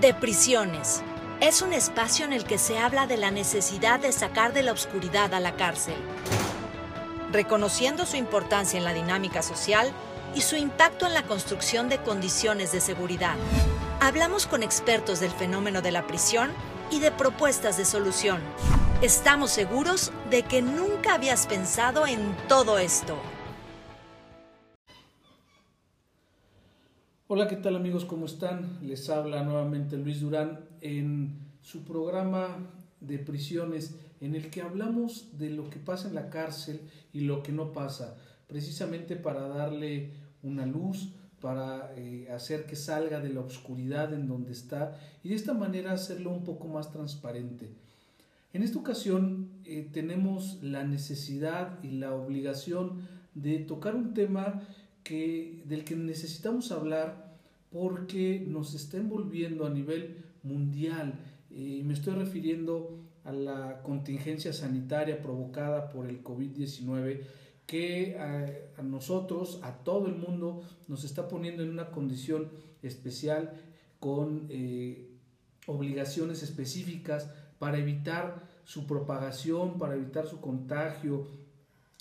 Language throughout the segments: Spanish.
De prisiones. Es un espacio en el que se habla de la necesidad de sacar de la oscuridad a la cárcel, reconociendo su importancia en la dinámica social y su impacto en la construcción de condiciones de seguridad. Hablamos con expertos del fenómeno de la prisión y de propuestas de solución. Estamos seguros de que nunca habías pensado en todo esto. Hola, ¿qué tal amigos? ¿Cómo están? Les habla nuevamente Luis Durán en su programa de prisiones en el que hablamos de lo que pasa en la cárcel y lo que no pasa, precisamente para darle una luz, para eh, hacer que salga de la oscuridad en donde está y de esta manera hacerlo un poco más transparente. En esta ocasión eh, tenemos la necesidad y la obligación de tocar un tema que, del que necesitamos hablar porque nos está envolviendo a nivel mundial. Y me estoy refiriendo a la contingencia sanitaria provocada por el COVID-19 que a, nosotros, a todo el mundo, nos está poniendo en una condición especial con eh, obligaciones específicas para evitar su propagación, para evitar su contagio.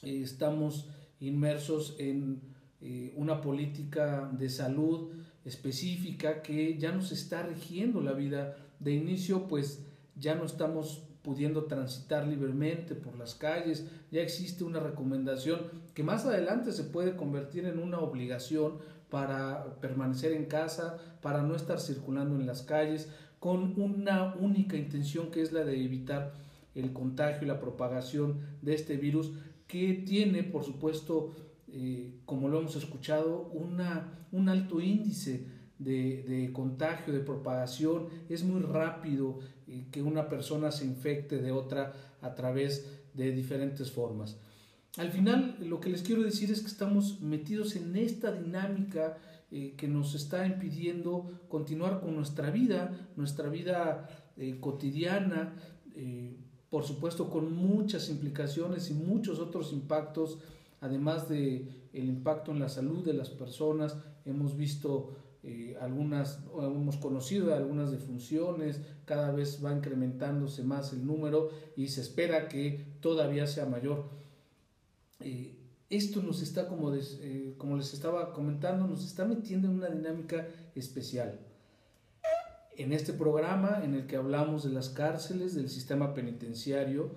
Eh, estamos inmersos en eh, una política de salud específica que ya nos está rigiendo la vida. De inicio, pues ya no estamos pudiendo transitar libremente por las calles, ya existe una recomendación que más adelante se puede convertir en una obligación para permanecer en casa, para no estar circulando en las calles, con una única intención que es la de evitar el contagio y la propagación de este virus que tiene, por supuesto, eh, como lo hemos escuchado, una, un alto índice de, contagio, de propagación. Es muy rápido eh, que una persona se infecte de otra a través de diferentes formas. Al final, lo que les quiero decir es que estamos metidos en esta dinámica eh, que nos está impidiendo continuar con nuestra vida, nuestra vida cotidiana, por supuesto con muchas implicaciones y muchos otros impactos además de el impacto en la salud de las personas, hemos visto eh, algunas, hemos conocido algunas defunciones, cada vez va incrementándose más el número y se espera que todavía sea mayor. Eh, esto nos está, como, eh, como les estaba comentando, nos está metiendo en una dinámica especial. En este programa en el que hablamos de las cárceles, del sistema penitenciario,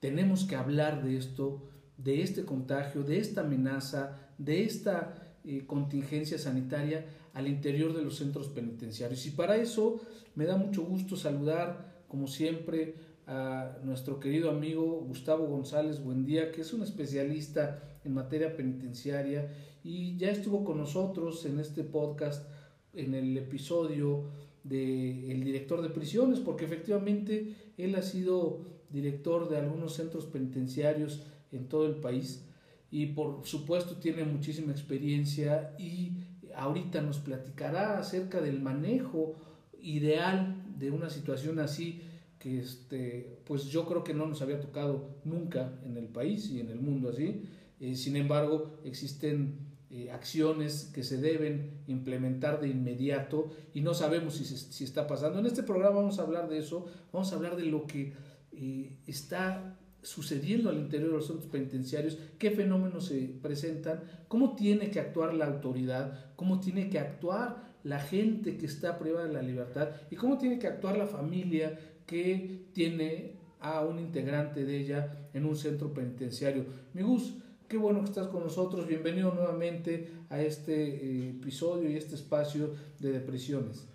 tenemos que hablar de esto de este contagio, de esta amenaza, de esta eh, contingencia sanitaria al interior de los centros penitenciarios. Y para eso me da mucho gusto saludar, como siempre, a nuestro querido amigo Gustavo González Buendía, que es un especialista en materia penitenciaria y ya estuvo con nosotros en este podcast en el episodio de el director de prisiones, porque efectivamente él ha sido director de algunos centros penitenciarios en todo el país y por supuesto tiene muchísima experiencia y ahorita nos platicará acerca del manejo ideal de una situación así que este pues yo creo que no nos había tocado nunca en el país y en el mundo así. Eh, sin embargo existen eh, acciones que se deben implementar de inmediato y no sabemos si, si está pasando. En este programa vamos a hablar de eso vamos a hablar de lo que eh, está sucediendo al interior de los centros penitenciarios, qué fenómenos se presentan, cómo tiene que actuar la autoridad, cómo tiene que actuar la gente que está privada de la libertad y cómo tiene que actuar la familia que tiene a un integrante de ella en un centro penitenciario. Mi Gus, qué bueno que estás con nosotros, bienvenido nuevamente a este eh, episodio y este espacio de depresiones.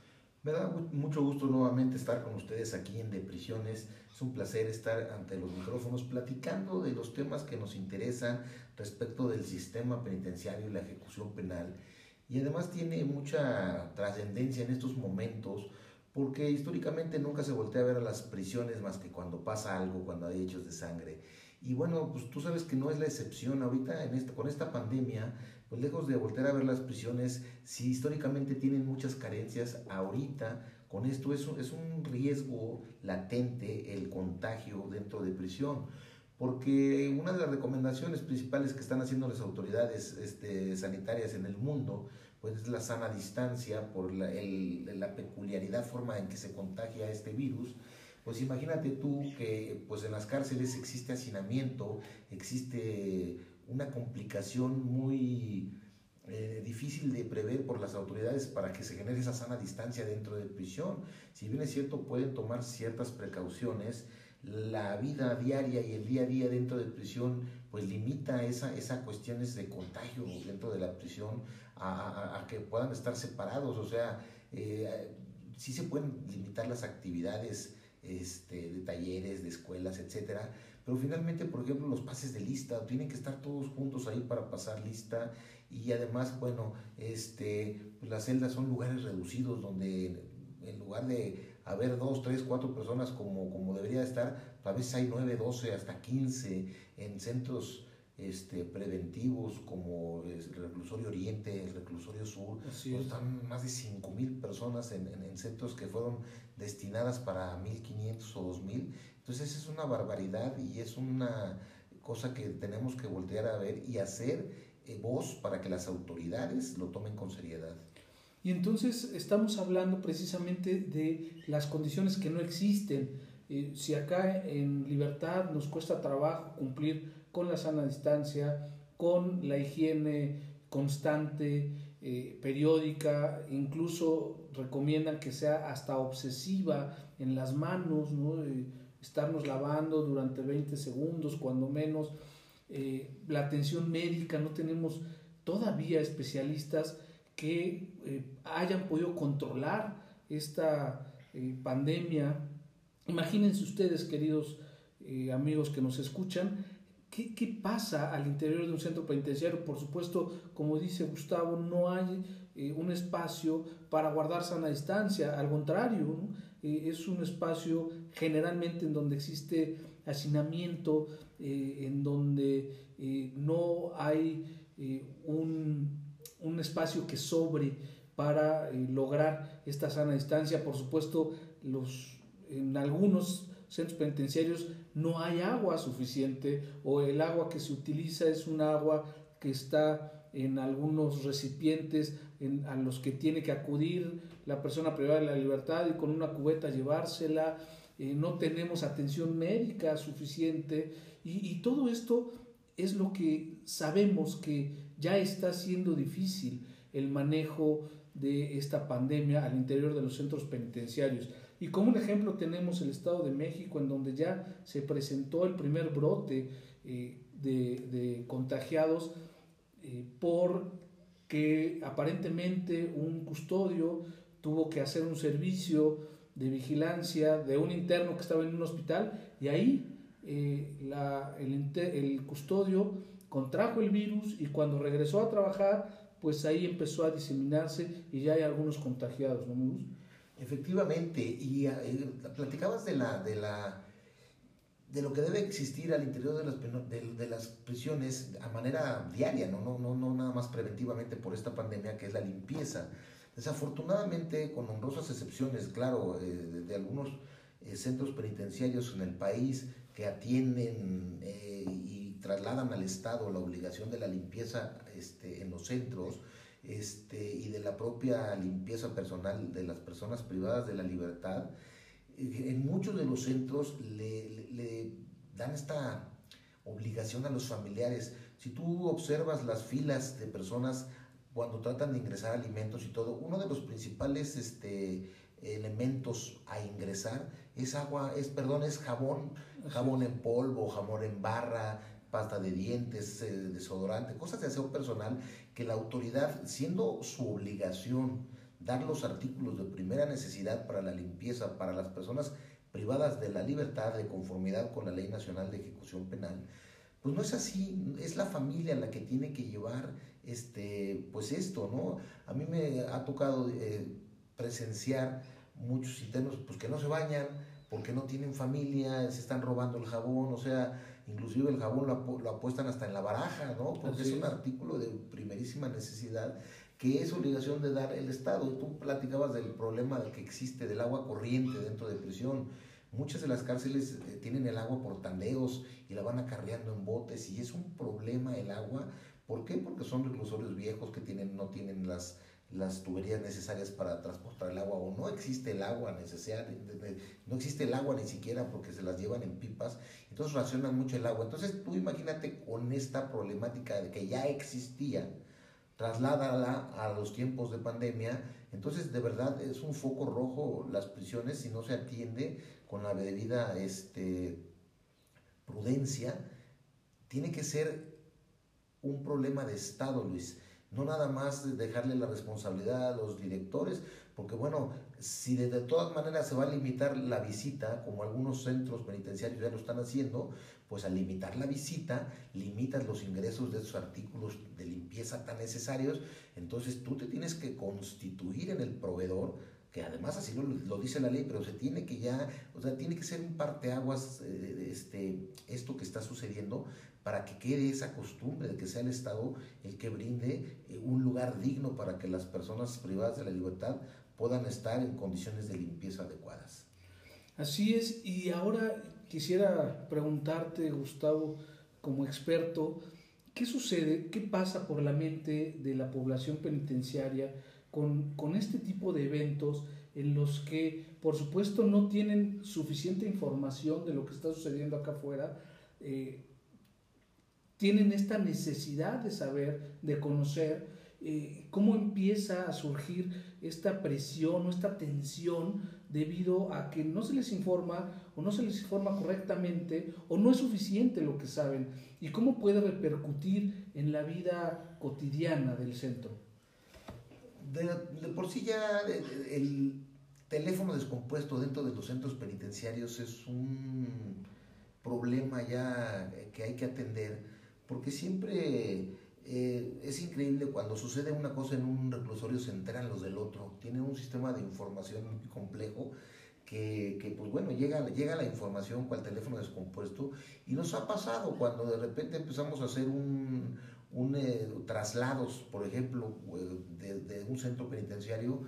Me da mucho gusto nuevamente estar con ustedes aquí en Deprisiones. Es un placer estar ante los micrófonos platicando de los temas que nos interesan respecto del sistema penitenciario y la ejecución penal. Y además tiene mucha trascendencia en estos momentos porque históricamente nunca se voltea a ver a las prisiones más que cuando pasa algo, cuando hay hechos de sangre. Y bueno, pues tú sabes que no es la excepción ahorita en esta, con esta pandemia pues lejos de volver a ver las prisiones, si históricamente tienen muchas carencias, ahorita con esto es un, es un riesgo latente el contagio dentro de prisión. Porque una de las recomendaciones principales que están haciendo las autoridades este, sanitarias en el mundo, pues es la sana distancia por la, la peculiaridad forma en que se contagia este virus, pues imagínate tú que pues en las cárceles existe hacinamiento, existe una complicación muy eh, difícil de prever por las autoridades para que se genere esa sana distancia dentro de prisión. Si bien es cierto, pueden tomar ciertas precauciones, la vida diaria y el día a día dentro de prisión pues limita esa, esa cuestiones de contagio dentro de la prisión a, que puedan estar separados, o sea, eh, sí se pueden limitar las actividades este, de talleres, de escuelas, etcétera, pero finalmente, por ejemplo, los pases de lista, tienen que estar todos juntos ahí para pasar lista. Y además, bueno, este, las celdas son lugares reducidos donde en lugar de haber dos, tres, cuatro personas como, como debería estar, a veces hay nueve, doce, hasta quince en centros este, preventivos como el reclusorio oriente, el reclusorio sur, pues están más de cinco mil personas en, en, centros que fueron destinadas para 1500 o 2000. Entonces es una barbaridad y es una cosa que tenemos que voltear a ver y hacer eh, voz para que las autoridades lo tomen con seriedad. Y entonces estamos hablando precisamente de las condiciones que no existen. Eh, si acá en libertad nos cuesta trabajo cumplir con la sana distancia, con la higiene constante, eh, periódica, incluso recomiendan que sea hasta obsesiva en las manos, ¿no? estarnos lavando durante 20 segundos, cuando menos. Eh, la atención médica, no tenemos todavía especialistas que eh, hayan podido controlar esta eh, pandemia. Imagínense ustedes, queridos amigos que nos escuchan, ¿qué, ¿qué, pasa al interior de un centro penitenciario? Por supuesto, como dice Gustavo, no hay un espacio para guardar sana distancia, al contrario. Eh, es un espacio generalmente en donde existe hacinamiento, eh, en donde eh, no hay un, un, espacio que sobre para lograr esta sana distancia. Por supuesto, los, en algunos centros penitenciarios no hay agua suficiente o el agua que se utiliza es un agua que está en algunos recipientes a los que tiene que acudir la persona privada de la libertad y con una cubeta llevársela, eh, no tenemos atención médica suficiente y, todo esto es lo que sabemos que ya está siendo difícil el manejo de esta pandemia al interior de los centros penitenciarios. Y como un ejemplo tenemos el Estado de México, en donde ya se presentó el primer brote eh, de, contagiados eh, por que aparentemente un custodio tuvo que hacer un servicio de vigilancia de un interno que estaba en un hospital y ahí eh, el, custodio contrajo el virus y cuando regresó a trabajar, pues ahí empezó a diseminarse y ya hay algunos contagiados, ¿no, Efectivamente, y eh, platicabas de la, de la de lo que debe existir al interior de las, de, las prisiones a manera diaria, ¿no? No, no, no nada más preventivamente por esta pandemia, que es la limpieza. Desafortunadamente, con honrosas excepciones, claro, eh, de, algunos eh, centros penitenciarios en el país que atienden y trasladan al Estado la obligación de la limpieza este, en los centros este, y de la propia limpieza personal de las personas privadas de la libertad, en muchos de los centros le, le dan esta obligación a los familiares. Si tú observas las filas de personas cuando tratan de ingresar alimentos y todo, uno de los principales este, elementos a ingresar es agua, es, perdón, es jabón, jabón en polvo, jabón en barra, pasta de dientes, desodorante, cosas de aseo personal que la autoridad, siendo su obligación dar los artículos de primera necesidad para la limpieza para las personas privadas de la libertad de conformidad con la Ley Nacional de Ejecución Penal, pues no es así, es la familia la que tiene que llevar este, pues esto, ¿no? A mí me ha tocado eh, presenciar muchos internos pues que no se bañan porque no tienen familia, se están robando el jabón, o sea, inclusive el jabón lo, apuestan hasta en la baraja, ¿no? Porque es un artículo de primerísima necesidad que es obligación de dar el Estado. Tú platicabas del problema que existe del agua corriente dentro de prisión. Muchas de las cárceles eh, tienen el agua por tandeos y la van acarreando en botes y es un problema el agua ¿Por qué? Porque son reclusorios viejos que tienen, no tienen las, las tuberías necesarias para transportar el agua o no existe el agua necesaria, no existe el agua ni siquiera porque se las llevan en pipas, entonces racionan mucho el agua. Entonces tú imagínate con esta problemática de que ya existía, trasládala a los tiempos de pandemia, entonces de verdad es un foco rojo las prisiones si no se atiende con la debida este, prudencia, tiene que ser un problema de Estado, Luis no nada más dejarle la responsabilidad a los directores, porque bueno, si de, todas maneras se va a limitar la visita, como algunos centros penitenciarios ya lo están haciendo, pues al limitar la visita, limitas los ingresos de esos artículos de limpieza tan necesarios, entonces tú te tienes que constituir en el proveedor, que además así lo, dice la ley, pero se tiene que ya, o sea, tiene que ser un parteaguas eh, este, esto que está sucediendo para que quede esa costumbre de que sea el Estado el que brinde eh, un lugar digno para que las personas privadas de la libertad puedan estar en condiciones de limpieza adecuadas. Así es, y ahora quisiera preguntarte, Gustavo, como experto, ¿qué sucede, qué pasa por la mente de la población penitenciaria con, este tipo de eventos en los que, por supuesto, no tienen suficiente información de lo que está sucediendo acá afuera? Eh, tienen esta necesidad de saber, de conocer eh, cómo empieza a surgir esta presión o esta tensión debido a que no se les informa o no se les informa correctamente o no es suficiente lo que saben y cómo puede repercutir en la vida cotidiana del centro. De, por sí ya el teléfono descompuesto dentro de los centros penitenciarios es un problema ya que hay que atender porque siempre eh, es increíble cuando sucede una cosa en un reclusorio se enteran los del otro, tiene un sistema de información muy complejo que, que, pues bueno, llega, llega la información con el teléfono descompuesto y nos ha pasado cuando de repente empezamos a hacer un, un eh, traslados, por ejemplo, eh, de, un centro penitenciario,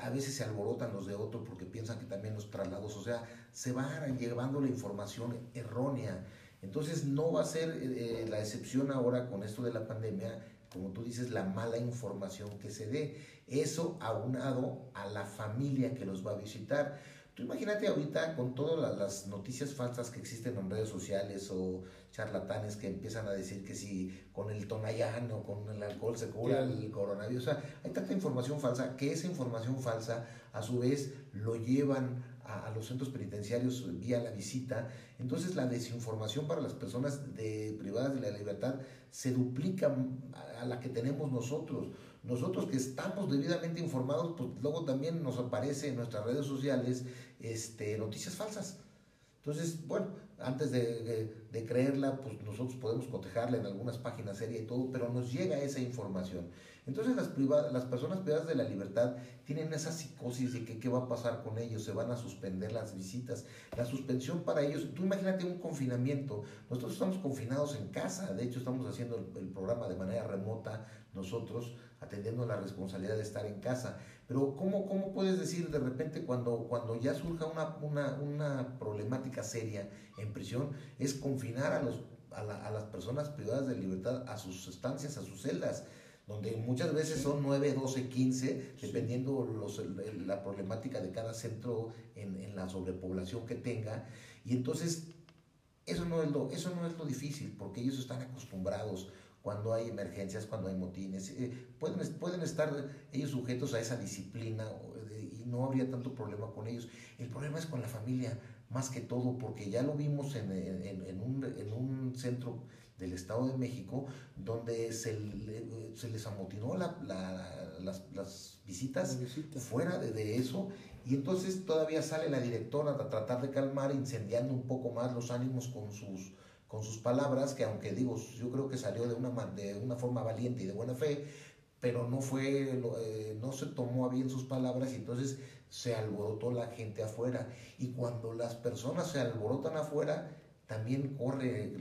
a veces se alborotan los de otro porque piensan que también los traslados, o sea, se van llevando la información errónea. Entonces no va a ser eh, la excepción ahora con esto de la pandemia, como tú dices, la mala información que se dé. Eso aunado a la familia que los va a visitar. Tú imagínate ahorita con todas las noticias falsas que existen en redes sociales o charlatanes que empiezan a decir que si con el tonayán o con el alcohol se cura el coronavirus. O sea, hay tanta información falsa que esa información falsa a su vez lo llevan a, los centros penitenciarios vía la visita. Entonces la desinformación para las personas de, privadas de la libertad se duplica a, la que tenemos nosotros. Nosotros que estamos debidamente informados, pues luego también nos aparece en nuestras redes sociales este, noticias falsas. Entonces, bueno, antes de, creerla, pues nosotros podemos cotejarla en algunas páginas serias y todo, pero nos llega esa información. Entonces las, personas privadas de la libertad tienen esa psicosis de que qué va a pasar con ellos, se van a suspender las visitas, la suspensión para ellos, tú imagínate un confinamiento, nosotros estamos confinados en casa, de hecho estamos haciendo el, programa de manera remota, nosotros atendiendo la responsabilidad de estar en casa, pero ¿cómo, cómo puedes decir de repente cuando, cuando ya surja una, una, una problemática seria en prisión, es confinar a, los, a, a las personas privadas de libertad a sus estancias, a sus celdas? donde muchas veces son 9, 12, 15, dependiendo los, la problemática de cada centro en, en, la sobrepoblación que tenga. Y entonces, eso no, es lo, eso no es lo difícil, porque ellos están acostumbrados cuando hay emergencias, cuando hay motines, eh, pueden, pueden estar ellos sujetos a esa disciplina y no habría tanto problema con ellos. El problema es con la familia, más que todo, porque ya lo vimos en, en, en un, en un centro del Estado de México, donde se, se les amotinó la, las, las, visitas fuera de, de, eso, y entonces todavía sale la directora a tratar de calmar, incendiando un poco más los ánimos con sus, con sus palabras, que aunque digo, yo creo que salió de una, de una forma valiente y de buena fe, pero no fue, eh, no se tomó a bien sus palabras y entonces se alborotó la gente afuera. Y cuando las personas se alborotan afuera, también corre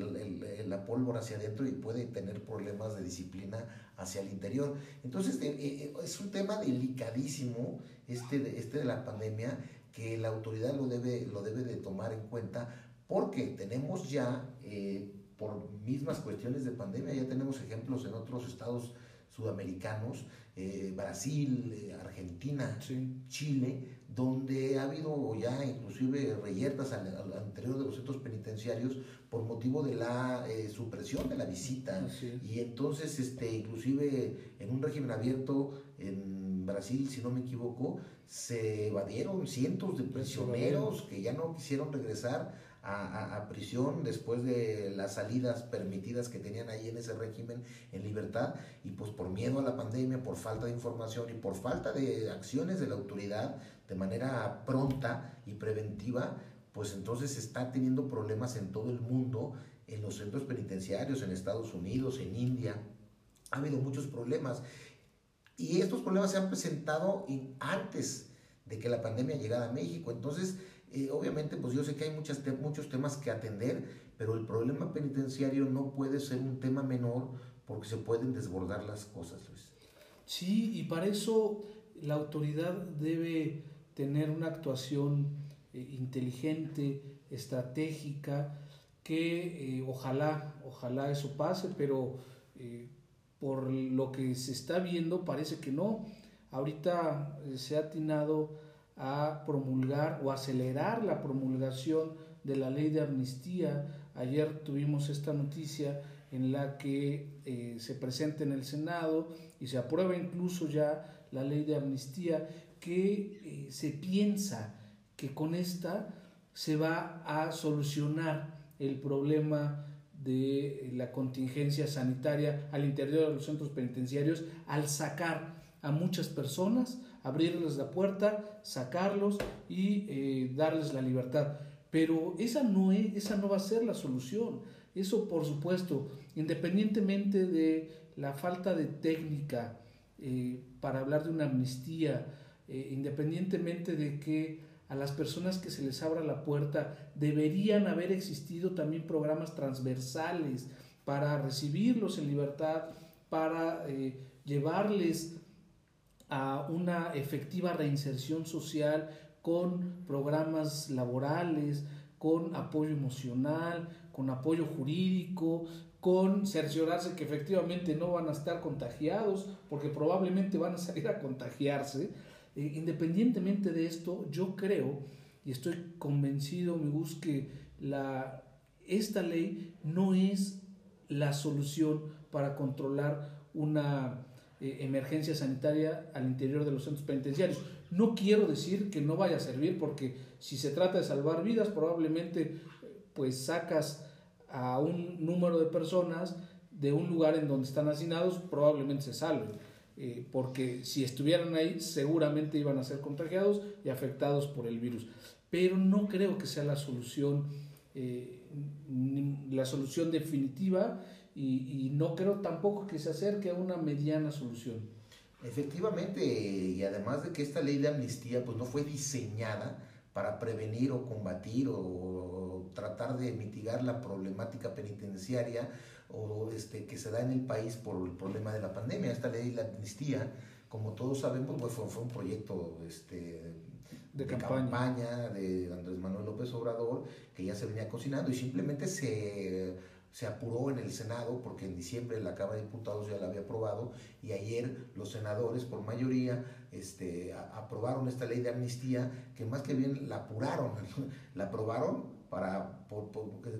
la pólvora hacia adentro y puede tener problemas de disciplina hacia el interior. Entonces, eh, eh, es un tema delicadísimo este de, este de la pandemia que la autoridad lo debe, lo debe de tomar en cuenta porque tenemos ya, eh, por mismas cuestiones de pandemia, ya tenemos ejemplos en otros estados sudamericanos, eh, Brasil, eh, Argentina, Chile, donde ha habido ya inclusive reyertas al, interior de los centros penitenciarios por motivo de la eh, supresión de la visita. Y entonces, este, inclusive en un régimen abierto en Brasil, si no me equivoco, se evadieron cientos de prisioneros que ya no quisieron regresar a, prisión después de las salidas permitidas que tenían ahí en ese régimen en libertad y pues por miedo a la pandemia, por falta de información y por falta de acciones de la autoridad de manera pronta y preventiva, pues entonces está teniendo problemas en todo el mundo, en los centros penitenciarios, en Estados Unidos, en India. Ha habido muchos problemas y estos problemas se han presentado antes de que la pandemia llegara a México. Entonces, obviamente, pues yo sé que hay muchas muchos temas que atender, pero el problema penitenciario no puede ser un tema menor porque se pueden desbordar las cosas, Luis. Sí, y para eso la autoridad debe tener una actuación eh, inteligente, estratégica, que eh, ojalá, ojalá eso pase, pero eh, por lo que se está viendo parece que no. Ahorita se ha atinado a promulgar o acelerar la promulgación de la ley de amnistía. Ayer tuvimos esta noticia en la que eh, se presenta en el Senado y se aprueba incluso ya la ley de amnistía que eh, se piensa que con esta se va a solucionar el problema de la contingencia sanitaria al interior de los centros penitenciarios al sacar a muchas personas abrirles la puerta, sacarlos y eh, darles la libertad. Pero esa no, es, esa no va a ser la solución. Eso, por supuesto, independientemente de la falta de técnica eh, para hablar de una amnistía, eh, independientemente de que a las personas que se les abra la puerta deberían haber existido también programas transversales para recibirlos en libertad, para llevarles a una efectiva reinserción social con programas laborales, con apoyo emocional, con apoyo jurídico, con cerciorarse que efectivamente no van a estar contagiados, porque probablemente van a salir a contagiarse. Eh, independientemente de esto, yo creo y estoy convencido, me que la, esta ley no es la solución para controlar una eh, emergencia sanitaria al interior de los centros penitenciarios. No quiero decir que no vaya a servir porque si se trata de salvar vidas, probablemente pues sacas a un número de personas de un lugar en donde están hacinados, probablemente se salven. Eh, porque si estuvieran ahí seguramente iban a ser contagiados y afectados por el virus. Pero no creo que sea la solución, eh, la solución definitiva y, no creo tampoco que se acerque a una mediana solución. Efectivamente, y además de que esta ley de amnistía pues no fue diseñada para prevenir o combatir o, tratar de mitigar la problemática penitenciaria o este, que se da en el país por el problema de la pandemia. Esta ley de amnistía, como todos sabemos, pues, fue, fue un proyecto este, de, campaña. campaña de Andrés Manuel López Obrador que ya se venía cocinando y simplemente se se apuró en el Senado porque en diciembre la Cámara de Diputados ya la había aprobado y ayer los senadores por mayoría este, aprobaron esta ley de amnistía que más que bien la apuraron, la aprobaron para,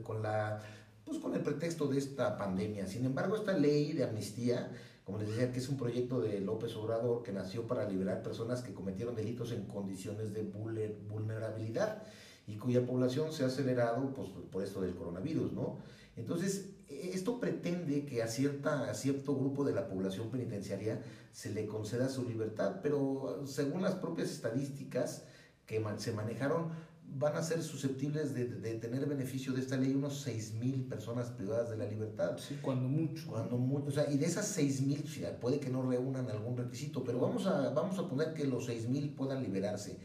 con, la, pues con el pretexto de esta pandemia. Sin embargo, esta ley de amnistía, como les decía, que es un proyecto de López Obrador que nació para liberar personas que cometieron delitos en condiciones de vulnerabilidad y cuya población se ha acelerado pues, por esto del coronavirus, ¿no? Entonces, esto pretende que a, cierta, a cierto grupo de la población penitenciaria se le conceda su libertad, pero según las propias estadísticas que se manejaron, van a ser susceptibles de, tener beneficio de esta ley unos 6.000 personas privadas de la libertad. Sí, cuando mucho. Cuando mucho. O sea, y de esas 6.000, puede que no reúnan algún requisito, pero vamos a, vamos a poner que los 6.000 puedan liberarse.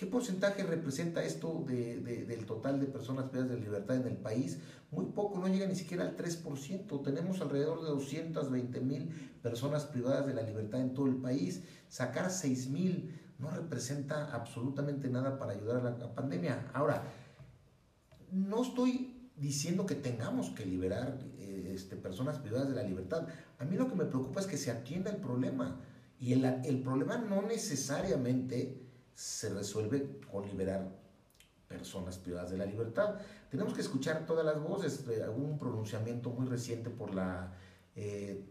¿Qué porcentaje representa esto del total de personas privadas de libertad en el país? Muy poco, no llega ni siquiera al 3%. Tenemos alrededor de 220 mil personas privadas de la libertad en todo el país. Sacar 6 mil no representa absolutamente nada para ayudar a la pandemia. Ahora, no estoy diciendo que tengamos que liberar eh, este, personas privadas de la libertad. A mí lo que me preocupa es que se atienda el problema. Y el, el problema no necesariamente se resuelve con liberar personas privadas de la libertad. Tenemos que escuchar todas las voces. Hubo un pronunciamiento muy reciente por la, eh,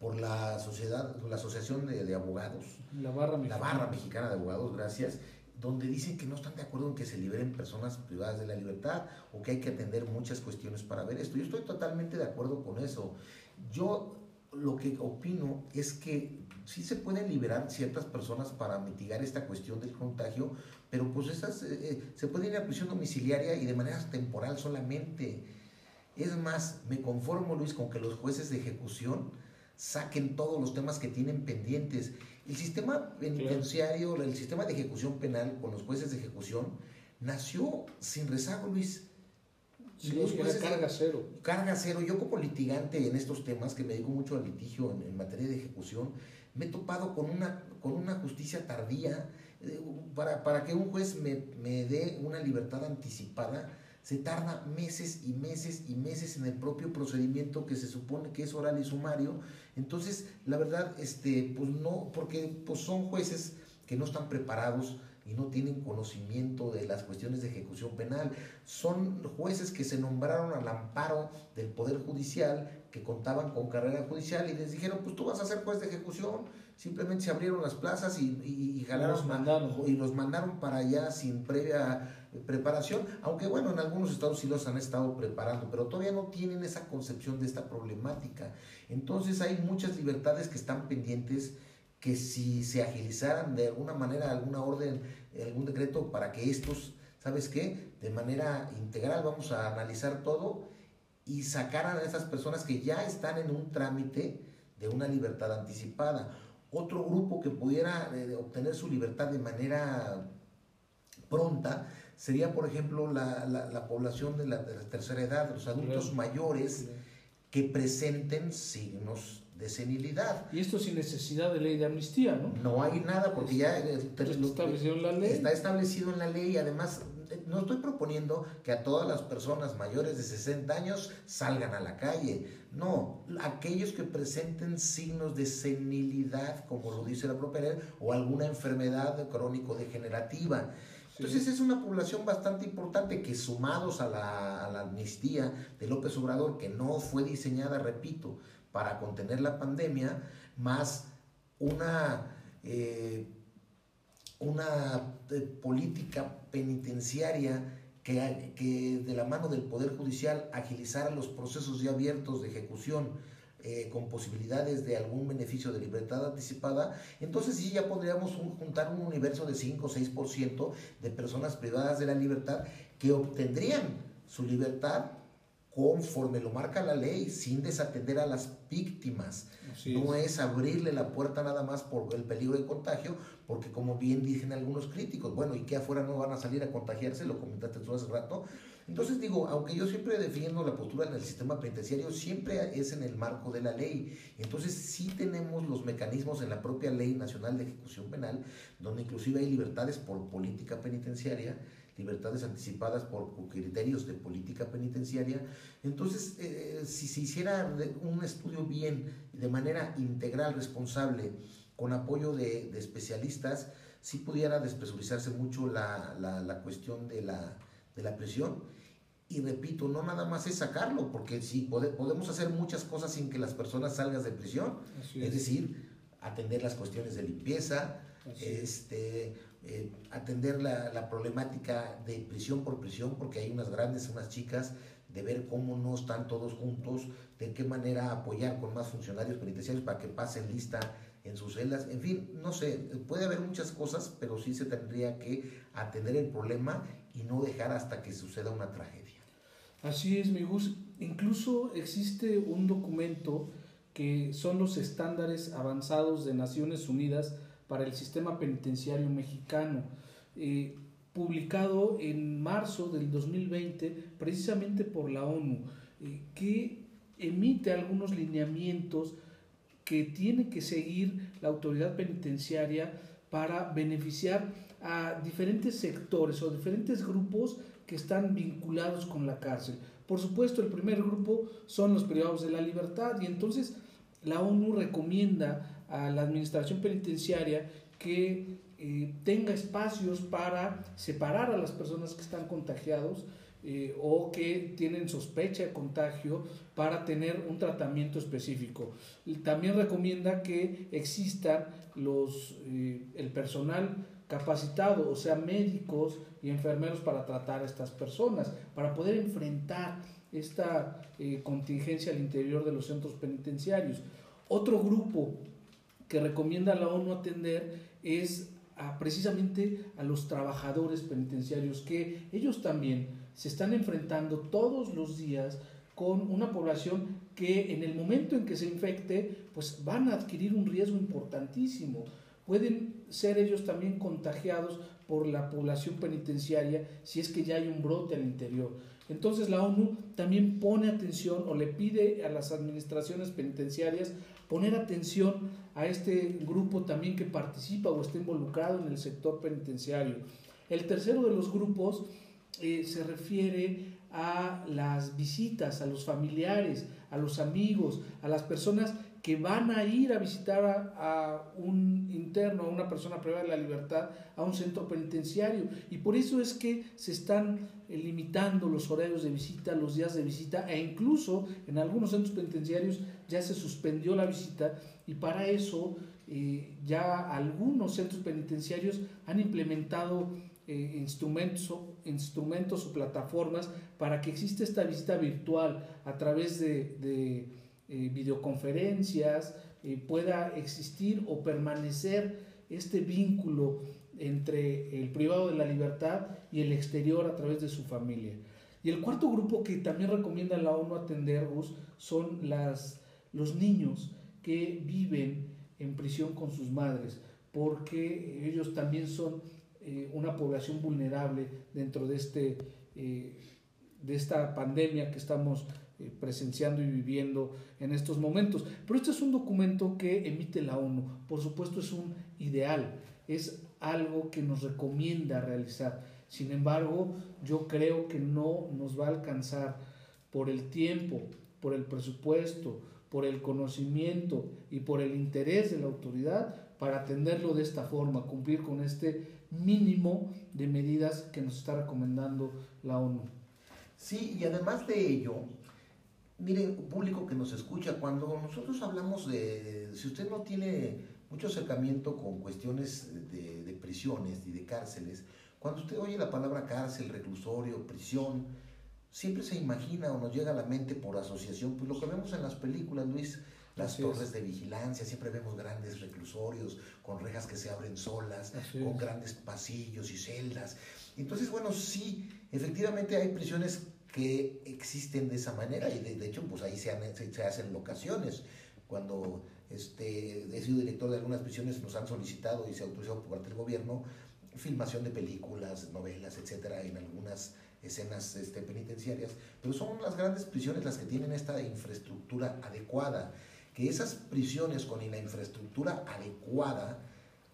por la sociedad, la Asociación de, Abogados, la barra, la barra Mexicana de Abogados, gracias, donde dicen que no están de acuerdo en que se liberen personas privadas de la libertad o que hay que atender muchas cuestiones para ver esto. Yo estoy totalmente de acuerdo con eso. Yo lo que opino es que sí se pueden liberar ciertas personas para mitigar esta cuestión del contagio, pero pues esas eh, eh, se pueden ir a prisión domiciliaria y de manera temporal solamente. Es más, me conformo, Luis, con que los jueces de ejecución saquen todos los temas que tienen pendientes. El sistema penitenciario, el sistema de ejecución penal con los jueces de ejecución nació sin rezago, Luis. Sí, carga cero. Carga cero. Yo como litigante en estos temas, que me dedico mucho al litigio en, en materia de ejecución, me he topado con una, con una justicia tardía eh, para, para que un juez me, me dé una libertad anticipada, se tarda meses y meses y meses en el propio procedimiento que se supone que es oral y sumario. Entonces, la verdad, este, pues no, porque pues son jueces que no están preparados y no tienen conocimiento de las cuestiones de ejecución penal. Son jueces que se nombraron al amparo del Poder Judicial, que contaban con carrera judicial y les dijeron, pues tú vas a ser juez de ejecución simplemente se abrieron las plazas y, y, los mandaron. y los mandaron para allá sin previa preparación, aunque bueno, en algunos estados sí los han estado preparando, pero todavía no tienen esa concepción de esta problemática. Entonces hay muchas libertades que están pendientes que si se agilizaran de alguna manera alguna orden, algún decreto para que estos, ¿sabes qué? De manera integral vamos a analizar todo y sacaran a esas personas que ya están en un trámite de una libertad anticipada otro grupo que pudiera eh, obtener su libertad de manera pronta sería, por ejemplo, la, la, población de la, tercera edad, los adultos mayores que presenten signos de senilidad. Y esto sin necesidad de ley de amnistía, ¿no? No hay nada porque ya eh, está establecido en la ley. Está establecido en la ley y además no estoy proponiendo que a todas las personas mayores de 60 años salgan a la calle. No, aquellos que presenten signos de senilidad, como lo dice la propia ley, o alguna enfermedad crónico-degenerativa. Entonces es una población bastante importante que sumados a la, amnistía de López Obrador, que no fue diseñada, repito, para contener la pandemia, más una... Eh, una eh, política penitenciaria que, que, de la mano del Poder Judicial agilizara los procesos ya abiertos de ejecución eh, con posibilidades de algún beneficio de libertad anticipada, entonces sí ya podríamos juntar un universo de 5 o 6% de personas privadas de la libertad que obtendrían su libertad conforme lo marca la ley, sin desatender a las víctimas. no es. abrirle la puerta nada más por el peligro de contagio, porque como bien dicen algunos críticos, bueno, ¿y que afuera no van a salir a contagiarse? Lo comentaste tú hace rato. Entonces digo, aunque yo siempre defiendo la postura en el sistema penitenciario, siempre es en el marco de la ley. Entonces sí tenemos los mecanismos en la propia Ley Nacional de Ejecución Penal, donde inclusive hay libertades por política penitenciaria, libertades anticipadas por criterios de política penitenciaria. Entonces, eh, si se hiciera un estudio bien, de manera integral, responsable, con apoyo de, especialistas, sí pudiera despresurizarse mucho la, la, cuestión de la, de la presión. Y repito, no nada más es sacarlo, porque si podemos hacer muchas cosas sin que las personas salgan de prisión, es. decir, atender las cuestiones de limpieza, este, eh, atender la, la, problemática de prisión por prisión, porque hay unas grandes, unas chicas, de ver cómo no están todos juntos, de qué manera apoyar con más funcionarios penitenciarios para que pasen lista en sus celdas, en fin, no sé, puede haber muchas cosas, pero sí se tendría que atender el problema y no dejar hasta que suceda una tragedia. Así es, mi Gus. Incluso existe un documento que son los estándares avanzados de Naciones Unidas para el sistema penitenciario mexicano, eh, publicado en marzo del 2020 precisamente por la ONU, eh, que emite algunos lineamientos que tiene que seguir la autoridad penitenciaria para beneficiar a diferentes sectores o diferentes grupos que están vinculados con la cárcel. Por supuesto, el primer grupo son los privados de la libertad y entonces la ONU recomienda a la administración penitenciaria que eh, tenga espacios para separar a las personas que están contagiados eh, o que tienen sospecha de contagio para tener un tratamiento específico. También recomienda que exista los, eh, el personal capacitado, o sea, médicos y enfermeros para tratar a estas personas, para poder enfrentar esta contingencia al interior de los centros penitenciarios. Otro grupo que recomienda la ONU atender es precisamente a los trabajadores penitenciarios, que ellos también se están enfrentando todos los días con una población que en el momento en que se infecte, pues van a adquirir un riesgo importantísimo. Pueden ser ellos también contagiados por la población penitenciaria si es que ya hay un brote al interior. Entonces la ONU también pone atención o le pide a las administraciones penitenciarias poner atención a este grupo también que participa o está involucrado en el sector penitenciario. El tercero de los grupos eh, se refiere a las visitas, a los familiares, a los amigos, a las personas que van a ir a visitar a, un interno, a una persona privada de la libertad, a un centro penitenciario. Y por eso es que se están eh, limitando los horarios de visita, los días de visita, e incluso en algunos centros penitenciarios ya se suspendió la visita y para eso eh, ya algunos centros penitenciarios han implementado eh, instrumentos, instrumentos o plataformas para que exista esta visita virtual a través de eh, videoconferencias, eh, pueda existir o permanecer este vínculo entre el privado de la libertad y el exterior a través de su familia. Y el cuarto grupo que también recomienda la ONU atender son las, los niños que viven en prisión con sus madres, porque ellos también son eh, una población vulnerable dentro de, este, de esta pandemia que estamos eh, presenciando y viviendo en estos momentos. Pero este es un documento que emite la ONU. Por supuesto es un ideal, es algo que nos recomienda realizar. Sin embargo, yo creo que no nos va a alcanzar por el tiempo, por el presupuesto, por el conocimiento y por el interés de la autoridad para atenderlo de esta forma, cumplir con este mínimo de medidas que nos está recomendando la ONU. Sí, y además de ello, Mire, público que nos escucha, cuando nosotros hablamos de, si usted no tiene mucho acercamiento con cuestiones de, de, prisiones y de cárceles, cuando usted oye la palabra cárcel, reclusorio, prisión, siempre se imagina o nos llega a la mente por asociación, pues lo que vemos en las películas, Luis, las torres de vigilancia, siempre vemos grandes reclusorios con rejas que se abren solas, con grandes pasillos y celdas. Entonces, bueno, sí, efectivamente hay prisiones que existen de esa manera y de, hecho pues ahí se, se, hacen locaciones. Cuando este, he sido director de algunas prisiones nos han solicitado y se ha autorizado por parte del gobierno filmación de películas, novelas, etcétera, en algunas escenas este, penitenciarias, pero son las grandes prisiones las que tienen esta infraestructura adecuada, que esas prisiones con la infraestructura adecuada,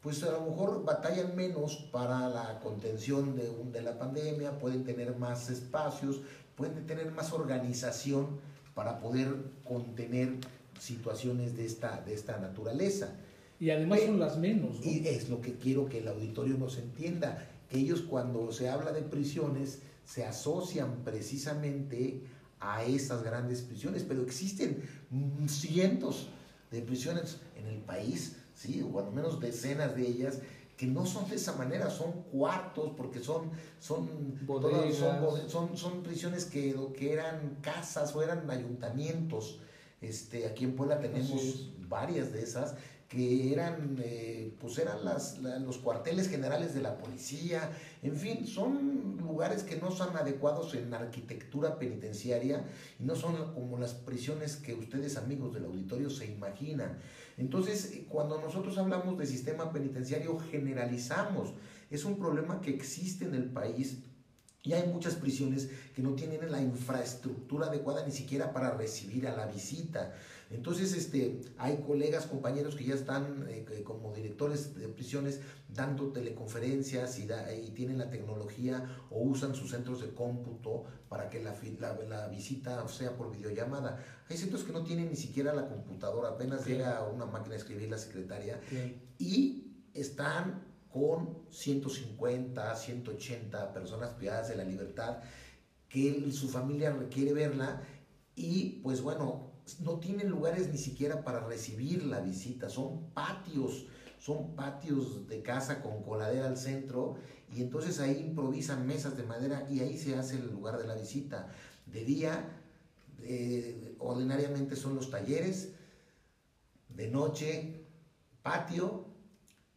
pues a lo mejor batallan menos para la contención de, de la pandemia, pueden tener más espacios, pueden tener más organización para poder contener situaciones de esta, de esta naturaleza. Y además son las menos. Y es lo que quiero que el auditorio nos entienda, que ellos cuando se habla de prisiones se asocian precisamente a esas grandes prisiones, pero existen cientos de prisiones en el país, ¿sí? o cuando menos decenas de ellas, que no son de esa manera, son cuartos, porque son, son, son, son, prisiones que, que eran casas o eran ayuntamientos. Este, aquí en Puebla tenemos varias de esas que eran, eh, pues eran las, los cuarteles generales de la policía, en fin, son lugares que no son adecuados en arquitectura penitenciaria y no son como las prisiones que ustedes amigos del auditorio se imaginan. Entonces, eh, cuando nosotros hablamos de sistema penitenciario, generalizamos. Es un problema que existe en el país y hay muchas prisiones que no tienen la infraestructura adecuada ni siquiera para recibir a la visita. Entonces, este, hay colegas, compañeros que ya están eh, como directores de prisiones dando teleconferencias y, y, tienen la tecnología o usan sus centros de cómputo para que la, la, visita sea por videollamada. Hay centros que no tienen ni siquiera la computadora, apenas llega una máquina a escribir la secretaria y están con 150, 180 personas privadas de la libertad que su familia requiere verla y pues bueno, no tienen lugares ni siquiera para recibir la visita, son patios, son patios de casa con coladera al centro y entonces ahí improvisan mesas de madera y ahí se hace el lugar de la visita. De día, eh, ordinariamente son los talleres, de noche, patio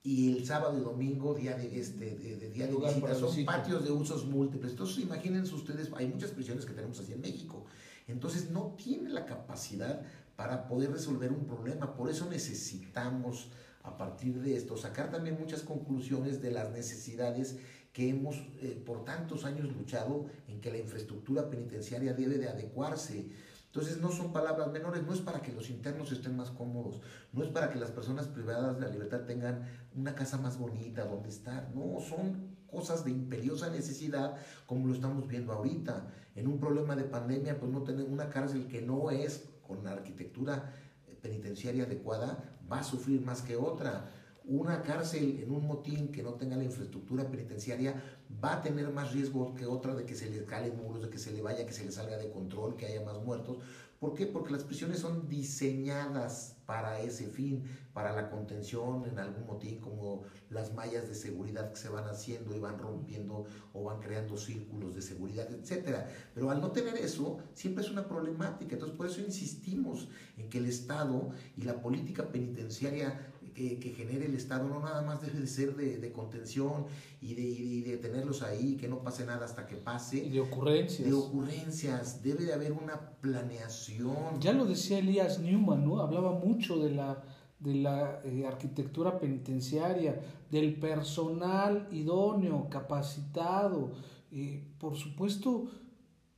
y el sábado y domingo día de, este, de, día de visita. Son patios de usos múltiples. Entonces imagínense ustedes, hay muchas prisiones que tenemos así en México entonces no tiene la capacidad para poder resolver un problema. Por eso necesitamos a partir de esto sacar también muchas conclusiones de las necesidades que hemos eh, por tantos años luchado en que la infraestructura penitenciaria debe de adecuarse. Entonces no son palabras menores, no es para que los internos estén más cómodos, no es para que las personas privadas de la libertad tengan una casa más bonita donde estar, no, son cosas de imperiosa necesidad como lo estamos viendo ahorita en un problema de pandemia, pues no tener una cárcel que no es con la arquitectura eh, penitenciaria adecuada, va a sufrir más que otra. Una cárcel en un motín que no tenga la infraestructura penitenciaria va a tener más riesgo que otra de que se le calen muros, de que se le vaya, que se le salga de control, que haya más muertos. ¿Por qué? Porque las prisiones son diseñadas para ese fin, para la contención en algún motín, como las mallas de seguridad que se van haciendo y van rompiendo o van creando círculos de seguridad, etc. Pero al no tener eso, siempre es una problemática. Entonces, por eso insistimos en que el Estado y la política penitenciaria que, genere el Estado no nada más debe de ser de, contención y de, de, tenerlos ahí, que no pase nada hasta que pase. Y de ocurrencias. De ocurrencias. Debe de haber una planeación. Ya lo decía Elías Newman, ¿no? Hablaba mucho de la, de la eh, arquitectura penitenciaria, del personal idóneo, capacitado. Eh, por supuesto,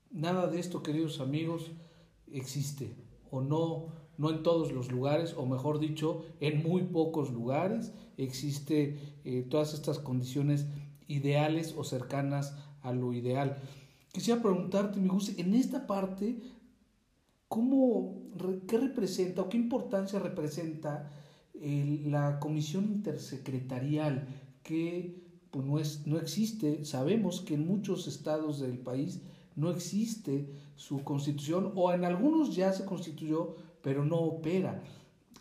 nada de esto, queridos amigos, existe o no no en todos los lugares, o mejor dicho, en muy pocos lugares existe eh, todas estas condiciones ideales o cercanas a lo ideal. Quisiera preguntarte, mi gusto, en esta parte, ¿cómo, ¿qué representa o qué importancia representa la comisión intersecretarial que pues, no, es, no existe? Sabemos que en muchos estados del país no existe su constitución o en algunos ya se constituyó, pero no opera.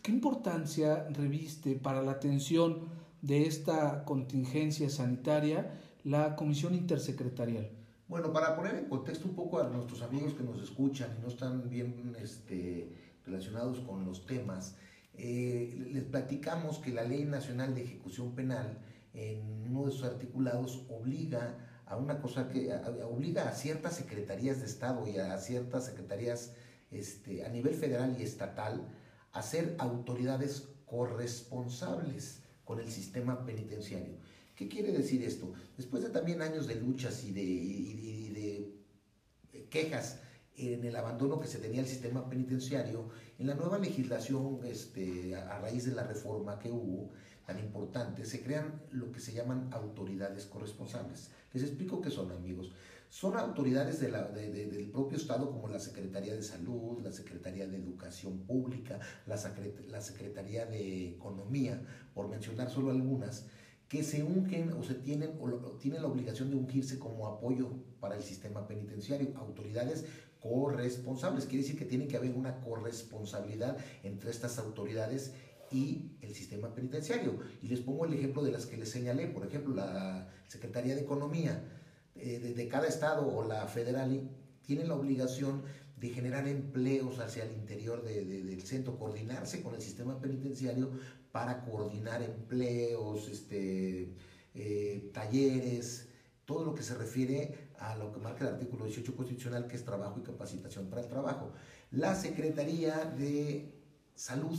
¿Qué importancia reviste para la atención de esta contingencia sanitaria la Comisión Intersecretarial? Bueno, para poner en contexto un poco a nuestros amigos que nos escuchan y no están bien este, relacionados con los temas, eh, les platicamos que la Ley Nacional de Ejecución Penal, en uno de sus articulados, obliga a una cosa que obliga a ciertas secretarías de Estado y a ciertas secretarías este, a nivel federal y estatal a ser autoridades corresponsables con el sistema penitenciario. ¿Qué quiere decir esto? Después de también años de luchas y de, quejas en el abandono que se tenía el sistema penitenciario, en la nueva legislación, este, a raíz de la reforma que hubo, tan importante, se crean lo que se llaman autoridades corresponsables. Les explico qué son, amigos son autoridades de la, del propio Estado como la Secretaría de Salud, la Secretaría de Educación Pública, la, la Secretaría de Economía, por mencionar solo algunas, que se ungen o se tienen, o tienen la obligación de ungirse como apoyo para el sistema penitenciario, autoridades corresponsables. Quiere decir que tiene que haber una corresponsabilidad entre estas autoridades y el sistema penitenciario. Y les pongo el ejemplo de las que les señalé, por ejemplo, la Secretaría de Economía eh, de, cada estado o la federal tiene la obligación de generar empleos hacia el interior del centro, coordinarse con el sistema penitenciario para coordinar empleos, este, eh, talleres, todo lo que se refiere a lo que marca el artículo 18 constitucional, que es trabajo y capacitación para el trabajo. La Secretaría de Salud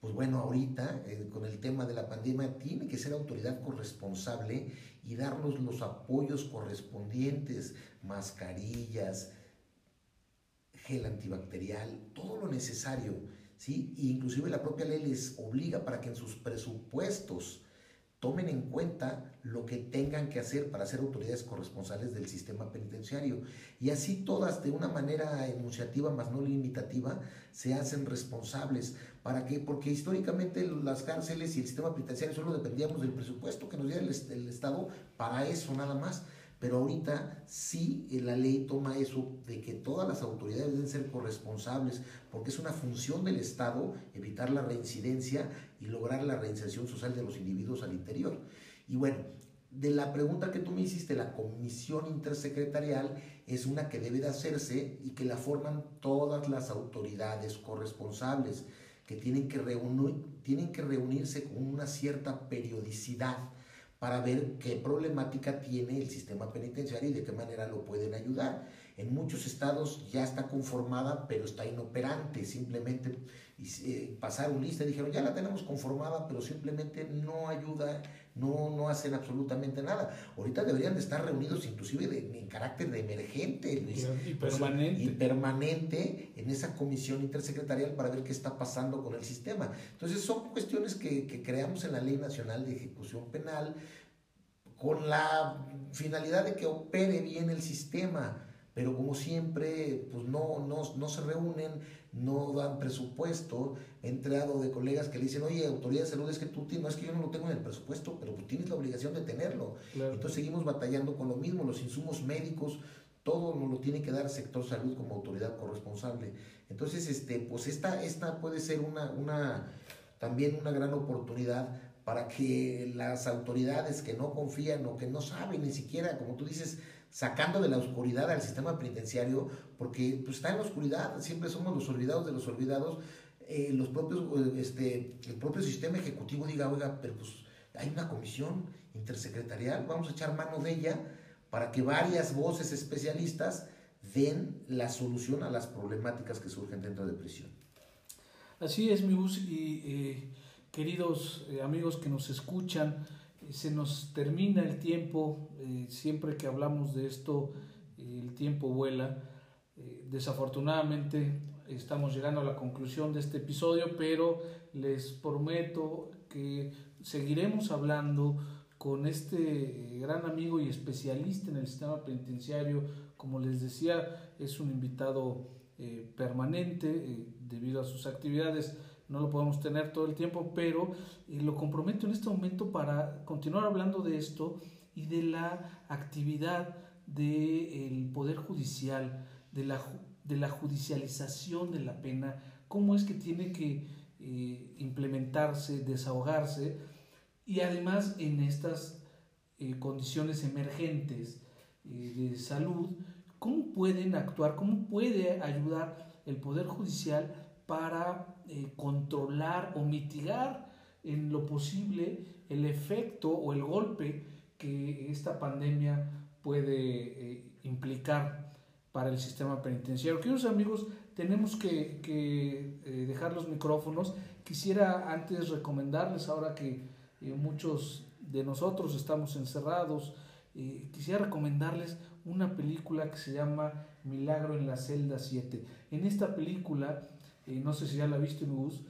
pues bueno, ahorita eh, con el tema de la pandemia tiene que ser autoridad corresponsable y darnos los apoyos correspondientes, mascarillas, gel antibacterial, todo lo necesario. ¿sí? E inclusive la propia ley les obliga para que en sus presupuestos tomen en cuenta lo que tengan que hacer para ser autoridades corresponsales del sistema penitenciario. Y así todas, de una manera enunciativa, más no limitativa, se hacen responsables. ¿Para qué? Porque históricamente las cárceles y el sistema penitenciario solo dependíamos del presupuesto que nos diera el, el Estado para eso nada más. Pero ahorita sí eh, la ley toma eso de que todas las autoridades deben ser corresponsables, porque es una función del Estado evitar la reincidencia y lograr la reinserción social de los individuos al interior. Y bueno, de la pregunta que tú me hiciste, la comisión intersecretarial es una que debe de hacerse y que la forman todas las autoridades corresponsables, que tienen que, reunir, tienen que reunirse con una cierta periodicidad para ver qué problemática tiene el sistema penitenciario y de qué manera lo pueden ayudar. En muchos estados ya está conformada, pero está inoperante. Simplemente eh, pasaron lista y dijeron, ya la tenemos conformada, pero simplemente no ayuda, no, no hacen absolutamente nada. Ahorita deberían de estar reunidos inclusive en carácter de emergente, Y permanente. y permanente en esa comisión intersecretarial para ver qué está pasando con el sistema. Entonces son cuestiones que, que creamos en la Ley Nacional de Ejecución Penal con la finalidad de que opere bien el sistema pero como siempre, pues no, no, no se reúnen, no dan presupuesto. He entrado de colegas que le dicen, oye, autoridad de salud, es que tú tienes, no es que yo no lo tengo en el presupuesto, pero pues tienes la obligación de tenerlo. Entonces seguimos batallando con lo mismo, los insumos médicos, todo nos lo tiene que dar el sector salud como autoridad corresponsable. Entonces, este, pues esta, esta puede ser una, una, también una gran oportunidad para que las autoridades que no confían o que no saben ni siquiera, como tú dices, sacando de la oscuridad al sistema penitenciario, porque pues, está en la oscuridad, siempre somos los olvidados de los olvidados. Eh, los propios, este, el propio sistema ejecutivo diga, oiga, pero pues hay una comisión intersecretarial, vamos a echar mano de ella para que varias voces especialistas den la solución a las problemáticas que surgen dentro de prisión. Así es, mi bus, y eh, queridos eh, amigos que nos escuchan, se nos termina el tiempo, eh, siempre que hablamos de esto, el tiempo vuela. Eh, desafortunadamente estamos llegando a la conclusión de este episodio, pero les prometo que seguiremos hablando con este eh, gran amigo y especialista en el sistema penitenciario. Como les decía, es un invitado permanente debido a sus actividades no lo podemos tener todo el tiempo, pero eh, lo comprometo en este momento para continuar hablando de esto y de la actividad del Poder Judicial, de la, de la judicialización de la pena, cómo es que tiene que eh, implementarse, desahogarse, y además en estas eh, condiciones emergentes de salud, cómo pueden actuar, cómo puede ayudar el Poder Judicial para eh, controlar o mitigar en lo posible el efecto o el golpe que esta pandemia puede eh, implicar para el sistema penitenciario. Queridos amigos, tenemos que, eh, dejar los micrófonos. Quisiera antes recomendarles, ahora que muchos de nosotros estamos encerrados, quisiera recomendarles una película que se llama Milagro en la celda 7. En esta película eh, no sé si ya la ha visto Gus,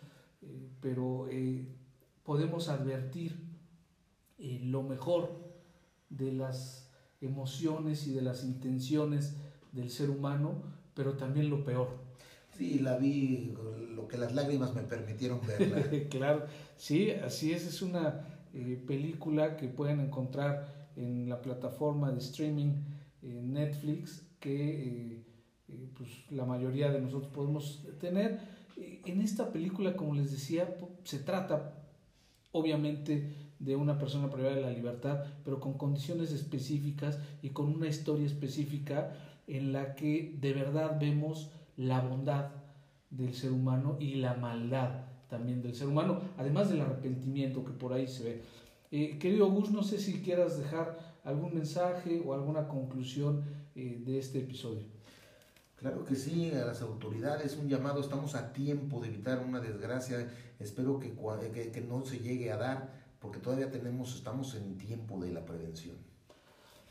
eh, pero eh, podemos advertir lo mejor de las emociones y de las intenciones del ser humano, pero también lo peor. Sí, la vi, lo que las lágrimas me permitieron ver. claro, sí, así es, es una película que pueden encontrar en la plataforma de streaming Netflix que eh, pues, la mayoría de nosotros podemos tener. Eh, en esta película, como les decía, se trata obviamente de una persona privada de la libertad, pero con condiciones específicas y con una historia específica en la que de verdad vemos la bondad del ser humano y la maldad también del ser humano, además del arrepentimiento que por ahí se ve. Eh, querido Gus, no sé si quieras dejar algún mensaje o alguna conclusión de este episodio. Claro que sí, a las autoridades un llamado, estamos a tiempo de evitar una desgracia, espero que, que, no se llegue a dar, porque todavía tenemos, estamos en tiempo de la prevención.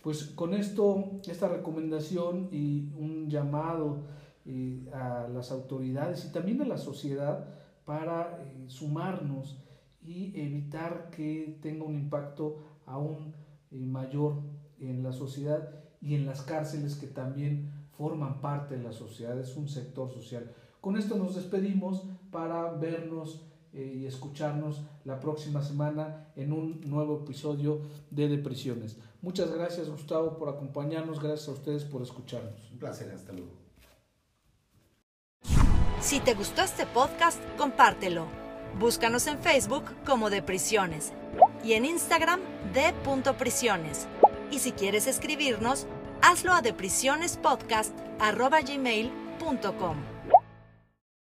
Pues con esto, esta recomendación y un llamado eh, a las autoridades y también a la sociedad para eh, sumarnos y evitar que tenga un impacto aún eh, mayor en la sociedad y en las cárceles que también forman parte de la sociedad, es un sector social. Con esto nos despedimos para vernos eh, y escucharnos la próxima semana en un nuevo episodio de Depresiones. Muchas gracias Gustavo por acompañarnos, gracias a ustedes por escucharnos. Un placer, hasta luego. Si te gustó este podcast, compártelo. Búscanos en Facebook como Deprisiones y en Instagram de Prisiones. Y si quieres escribirnos, hazlo a deprisionespodcast.gmail.com.